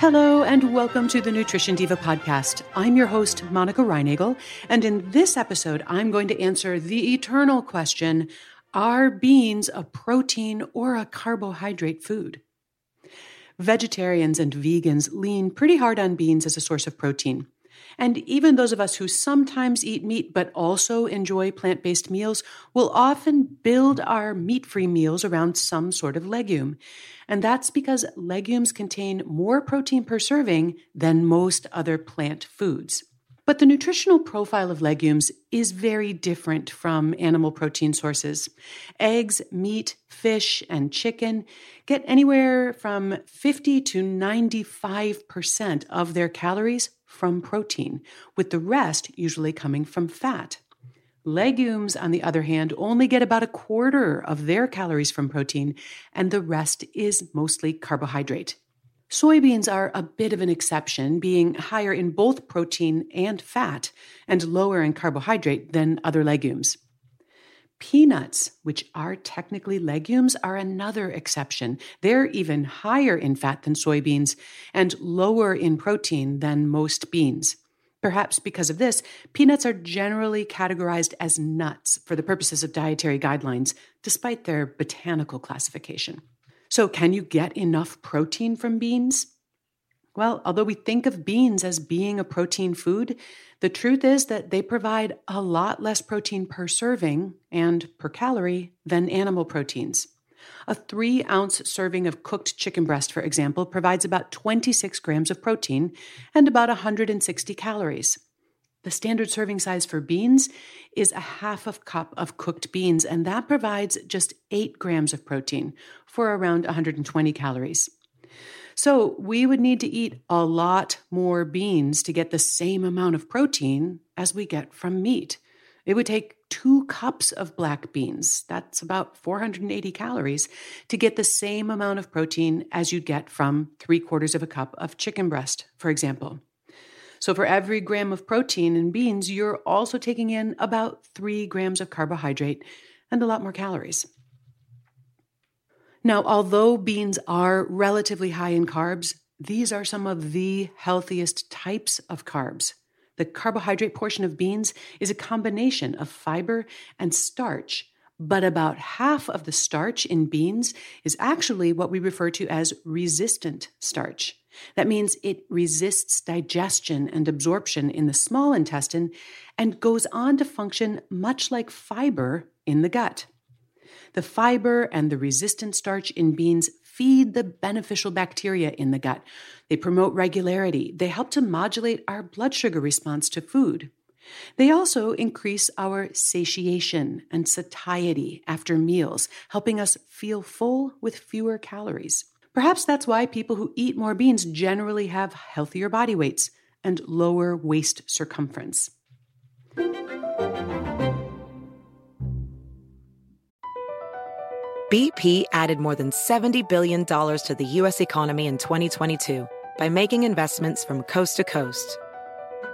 Hello, and welcome to the Nutrition Diva podcast. I'm your host, Monica Reinagel, and in this episode, I'm going to answer the eternal question Are beans a protein or a carbohydrate food? Vegetarians and vegans lean pretty hard on beans as a source of protein. And even those of us who sometimes eat meat but also enjoy plant based meals will often build our meat free meals around some sort of legume. And that's because legumes contain more protein per serving than most other plant foods. But the nutritional profile of legumes is very different from animal protein sources. Eggs, meat, fish, and chicken get anywhere from 50 to 95% of their calories from protein, with the rest usually coming from fat. Legumes, on the other hand, only get about a quarter of their calories from protein, and the rest is mostly carbohydrate. Soybeans are a bit of an exception, being higher in both protein and fat and lower in carbohydrate than other legumes. Peanuts, which are technically legumes, are another exception. They're even higher in fat than soybeans and lower in protein than most beans. Perhaps because of this, peanuts are generally categorized as nuts for the purposes of dietary guidelines, despite their botanical classification. So, can you get enough protein from beans? Well, although we think of beans as being a protein food, the truth is that they provide a lot less protein per serving and per calorie than animal proteins. A three ounce serving of cooked chicken breast, for example, provides about 26 grams of protein and about 160 calories. The standard serving size for beans is a half of cup of cooked beans, and that provides just 8 grams of protein for around 120 calories. So we would need to eat a lot more beans to get the same amount of protein as we get from meat. It would take two cups of black beans, that's about 480 calories, to get the same amount of protein as you'd get from three quarters of a cup of chicken breast, for example. So, for every gram of protein in beans, you're also taking in about three grams of carbohydrate and a lot more calories. Now, although beans are relatively high in carbs, these are some of the healthiest types of carbs. The carbohydrate portion of beans is a combination of fiber and starch, but about half of the starch in beans is actually what we refer to as resistant starch. That means it resists digestion and absorption in the small intestine and goes on to function much like fiber in the gut. The fiber and the resistant starch in beans feed the beneficial bacteria in the gut. They promote regularity. They help to modulate our blood sugar response to food. They also increase our satiation and satiety after meals, helping us feel full with fewer calories. Perhaps that's why people who eat more beans generally have healthier body weights and lower waist circumference. BP added more than $70 billion to the U.S. economy in 2022 by making investments from coast to coast.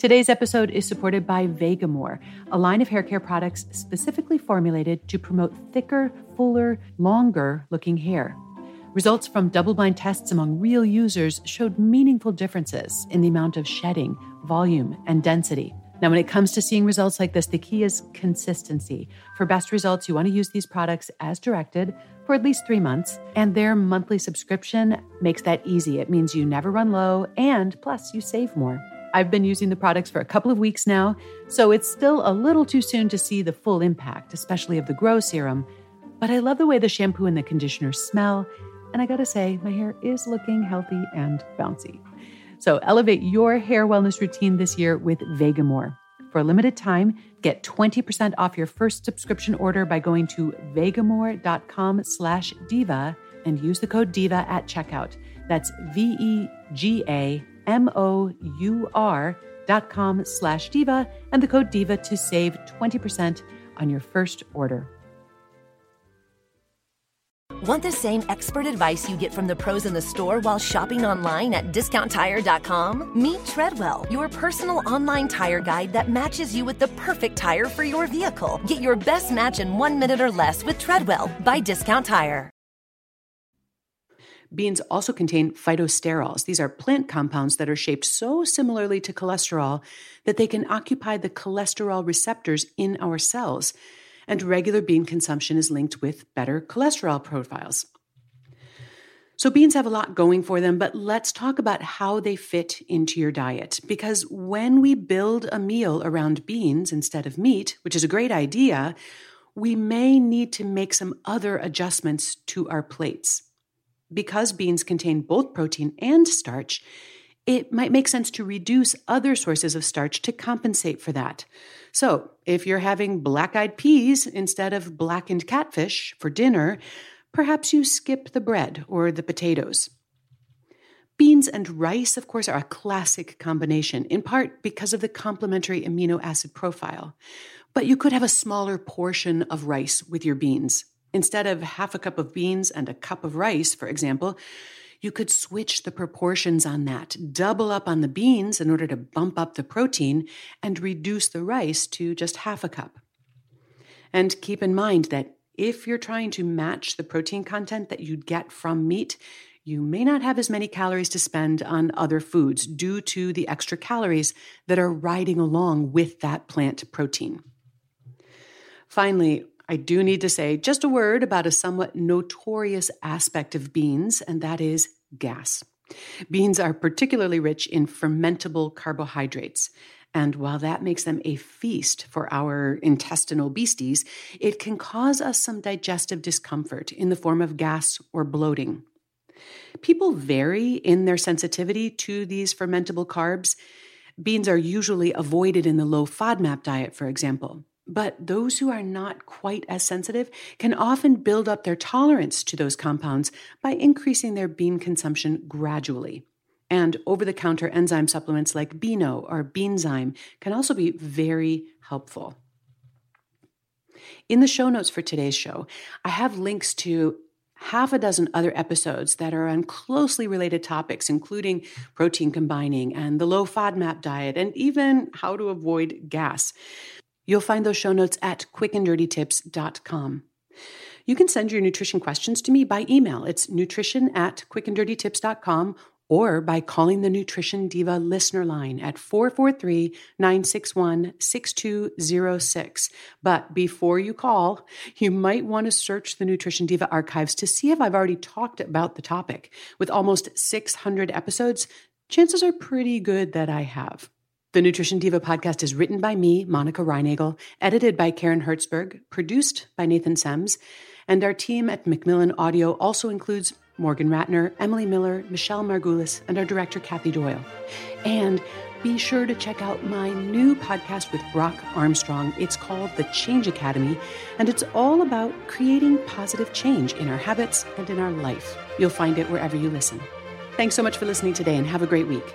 Today's episode is supported by Vegamour, a line of hair care products specifically formulated to promote thicker, fuller, longer looking hair. Results from double blind tests among real users showed meaningful differences in the amount of shedding, volume, and density. Now, when it comes to seeing results like this, the key is consistency. For best results, you want to use these products as directed for at least three months, and their monthly subscription makes that easy. It means you never run low, and plus, you save more. I've been using the products for a couple of weeks now, so it's still a little too soon to see the full impact, especially of the Grow Serum. But I love the way the shampoo and the conditioner smell, and I gotta say, my hair is looking healthy and bouncy. So elevate your hair wellness routine this year with Vegamour. For a limited time, get 20% off your first subscription order by going to vegamour.com slash diva and use the code DIVA at checkout. That's V-E-G-A M-O-U-R dot com slash diva and the code diva to save 20% on your first order. Want the same expert advice you get from the pros in the store while shopping online at discounttire.com? Meet Treadwell, your personal online tire guide that matches you with the perfect tire for your vehicle. Get your best match in one minute or less with Treadwell by Discount Tire. Beans also contain phytosterols. These are plant compounds that are shaped so similarly to cholesterol that they can occupy the cholesterol receptors in our cells. And regular bean consumption is linked with better cholesterol profiles. So, beans have a lot going for them, but let's talk about how they fit into your diet. Because when we build a meal around beans instead of meat, which is a great idea, we may need to make some other adjustments to our plates because beans contain both protein and starch, it might make sense to reduce other sources of starch to compensate for that. So, if you're having black eyed peas instead of blackened catfish for dinner, perhaps you skip the bread or the potatoes. Beans and rice, of course, are a classic combination, in part because of the complementary amino acid profile. But you could have a smaller portion of rice with your beans. Instead of half a cup of beans and a cup of rice, for example, you could switch the proportions on that, double up on the beans in order to bump up the protein, and reduce the rice to just half a cup. And keep in mind that if you're trying to match the protein content that you'd get from meat, you may not have as many calories to spend on other foods due to the extra calories that are riding along with that plant protein. Finally, I do need to say just a word about a somewhat notorious aspect of beans, and that is gas. Beans are particularly rich in fermentable carbohydrates. And while that makes them a feast for our intestinal beasties, it can cause us some digestive discomfort in the form of gas or bloating. People vary in their sensitivity to these fermentable carbs. Beans are usually avoided in the low FODMAP diet, for example. But those who are not quite as sensitive can often build up their tolerance to those compounds by increasing their bean consumption gradually. And over the counter enzyme supplements like Beano or Beanzyme can also be very helpful. In the show notes for today's show, I have links to half a dozen other episodes that are on closely related topics, including protein combining and the low FODMAP diet, and even how to avoid gas. You'll find those show notes at quickanddirtytips.com. You can send your nutrition questions to me by email. It's nutrition at quickanddirtytips.com or by calling the Nutrition Diva listener line at 443 961 6206. But before you call, you might want to search the Nutrition Diva archives to see if I've already talked about the topic. With almost 600 episodes, chances are pretty good that I have. The Nutrition Diva podcast is written by me, Monica Reinagel, edited by Karen Hertzberg, produced by Nathan Sems, and our team at Macmillan Audio also includes Morgan Ratner, Emily Miller, Michelle Margulis, and our director, Kathy Doyle. And be sure to check out my new podcast with Brock Armstrong. It's called The Change Academy, and it's all about creating positive change in our habits and in our life. You'll find it wherever you listen. Thanks so much for listening today, and have a great week.